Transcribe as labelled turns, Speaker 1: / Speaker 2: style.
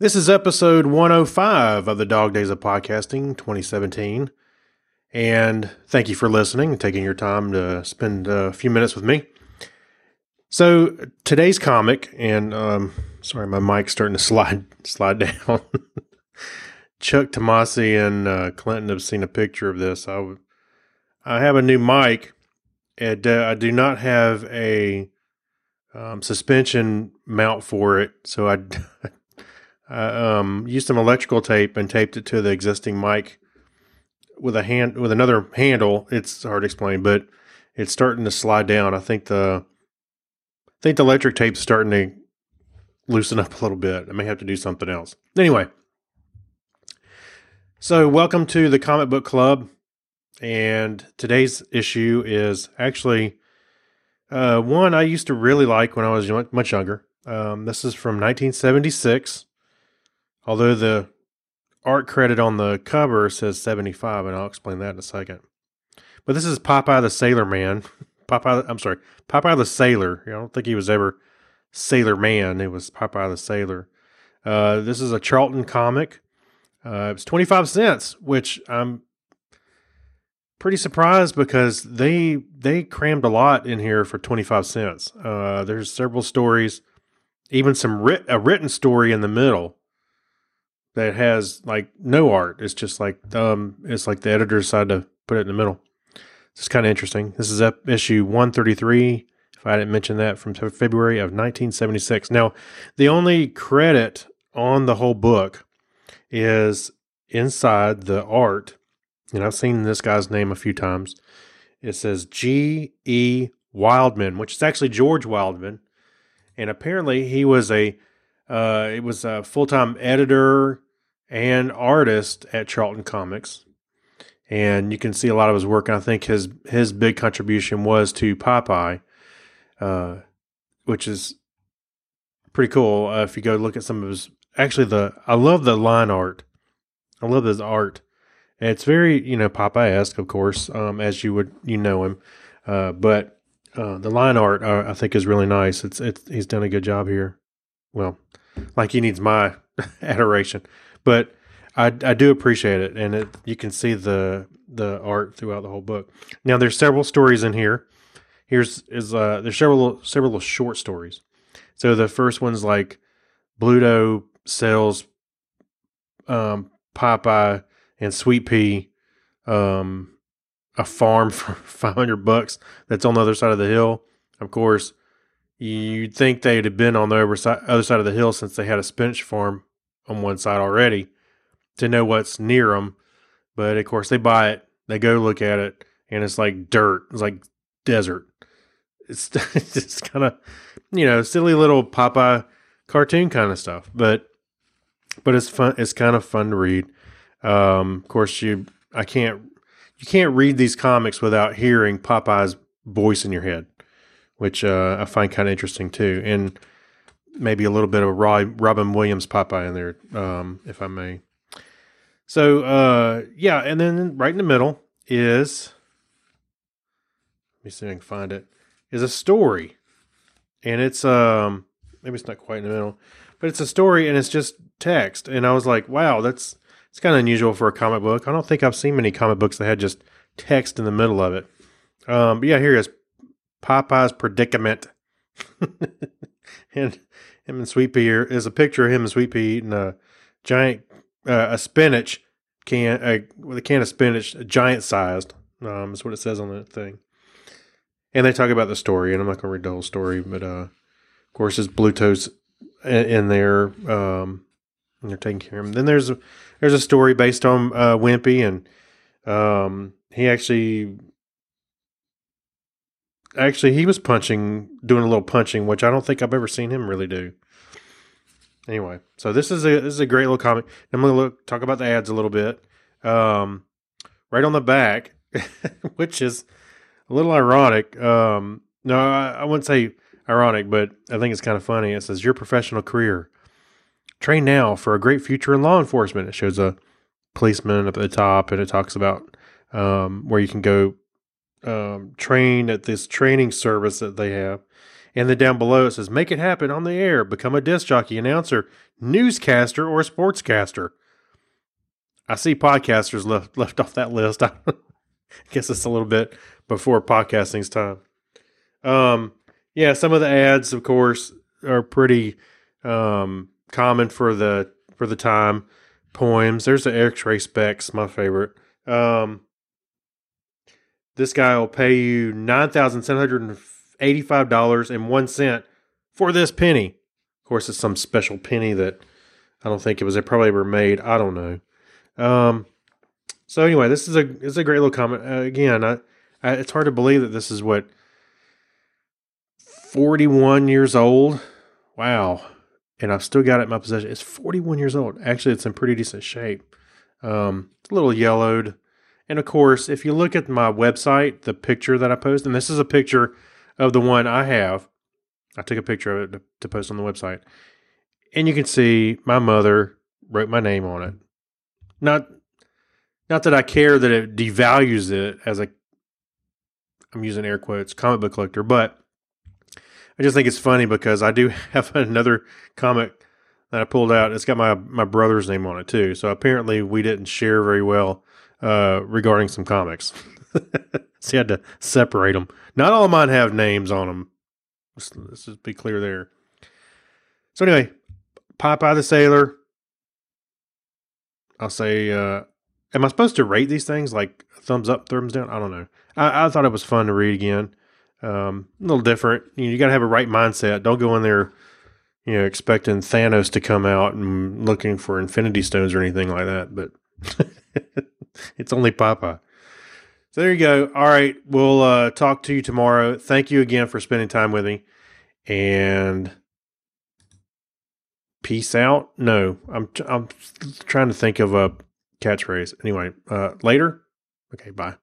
Speaker 1: This is episode 105 of the Dog Days of Podcasting 2017. And thank you for listening and taking your time to spend a few minutes with me. So today's comic, and um, sorry, my mic's starting to slide slide down. Chuck Tomasi and uh, Clinton have seen a picture of this. I, w- I have a new mic, and uh, I do not have a um, suspension mount for it, so I I um, used some electrical tape and taped it to the existing mic with a hand with another handle. It's hard to explain, but it's starting to slide down. I think the I think the electric tape's starting to loosen up a little bit. I may have to do something else. Anyway, so welcome to the Comic Book Club, and today's issue is actually uh, one I used to really like when I was much younger. Um, this is from 1976 although the art credit on the cover says 75, and I'll explain that in a second. But this is Popeye the Sailor Man. Popeye, I'm sorry, Popeye the Sailor. I don't think he was ever Sailor Man. It was Popeye the Sailor. Uh, this is a Charlton comic. Uh, it was 25 cents, which I'm pretty surprised because they they crammed a lot in here for 25 cents. Uh, there's several stories, even some writ- a written story in the middle that has like no art. It's just like um, it's like the editor decided to put it in the middle. It's kind of interesting. This is issue 133. If I didn't mention that from February of 1976. Now, the only credit on the whole book is inside the art, and I've seen this guy's name a few times. It says G. E. Wildman, which is actually George Wildman, and apparently he was a uh, it was a full time editor and artist at Charlton Comics. And you can see a lot of his work. And I think his his big contribution was to Popeye, uh, which is pretty cool. Uh, if you go look at some of his, actually the I love the line art. I love his art. And it's very you know Popeye esque, of course, um, as you would you know him. Uh, but uh, the line art uh, I think is really nice. It's it's he's done a good job here. Well, like he needs my adoration but I, I do appreciate it, and it, you can see the the art throughout the whole book. Now, there's several stories in here. Here's is uh, there's several several little short stories. So the first one's like Bluto sells um, Popeye and Swee'Pea um, a farm for 500 bucks that's on the other side of the hill. Of course, you'd think they'd have been on the other side, of the hill since they had a spinach farm on one side already to know what's near them. But of course, they buy it, they go look at it, and it's like dirt. It's like desert. It's just kind of you know silly little Popeye cartoon kind of stuff, but but it's fun. It's kind of fun to read. Um, of course, you I can't you can't read these comics without hearing Popeye's voice in your head, which uh, I find kind of interesting too. And maybe a little bit of Robin Williams Popeye in there, um, if I may. So uh, yeah, and then right in the middle is let me see if I can find it. Is a story, and it's um maybe it's not quite in the middle, but it's a story and it's just text. And I was like, wow, that's it's kind of unusual for a comic book. I don't think I've seen many comic books that had just text in the middle of it. Um, but yeah, here is Popeye's predicament. and him and Swee'Pea is a picture of him and Swee'Pea eating a giant uh, a spinach can uh, with a can of spinach, giant sized. Um, is what it says on the thing. And they talk about the story, and I'm not going to read the whole story, but uh, of course, his Bluto's in, in there, um, and they're taking care of him. Then there's a, there's a story based on uh, Wimpy, and um, he actually actually he was punching, doing a little punching, which I don't think I've ever seen him really do. Anyway, so this is a this is a great little comic. I'm to look talk about the ads a little bit. Um, right on the back, which is a little ironic. Um, no, I, I wouldn't say ironic, but I think it's kind of funny. It says your professional career. Train now for a great future in law enforcement. It shows a policeman up at the top, and it talks about um, where you can go um, train at this training service that they have. And then down below it says, make it happen on the air, become a disc jockey, announcer, newscaster, or sportscaster. I see podcasters left, left off that list. I guess it's a little bit before podcasting's time. Um, yeah, some of the ads, of course, are pretty um, common for the for the time. Poems. There's the X-ray specs, my favorite. Um, this guy will pay you nine thousand seven hundred eighty-five dollars and one cent for this penny. Of course, it's some special penny that I don't think it was probably ever made. I don't know. Um, so anyway, this is a is a great little comment. Uh, again, I, I, it's hard to believe that this is what 41 years old. Wow. And I've still got it in my possession. It's 41 years old. Actually, it's in pretty decent shape. Um, it's a little yellowed. And of course, if you look at my website, the picture that I post, and this is a picture of the one I have, I took a picture of it to, to post on the website. And you can see my mother wrote my name on it. Not not that I care that it devalues it as a I'm using air quotes comic book collector, but I just think it's funny because I do have another comic that I pulled out. It's got my my brother's name on it too. So apparently we didn't share very well uh, regarding some comics. so you had to separate them. Not all of mine have names on them. Let's, let's just be clear there. So anyway, Popeye the Sailor. I'll say, uh, am I supposed to rate these things like thumbs up, thumbs down? I don't know. I, I thought it was fun to read again. Um, a little different. You, know, you got to have a right mindset. Don't go in there, you know, expecting Thanos to come out and looking for Infinity Stones or anything like that. But it's only Papa. So there you go. All right, we'll uh, talk to you tomorrow. Thank you again for spending time with me, and peace out. No, I'm I'm trying to think of a catchphrase. Anyway, uh, later. Okay, bye.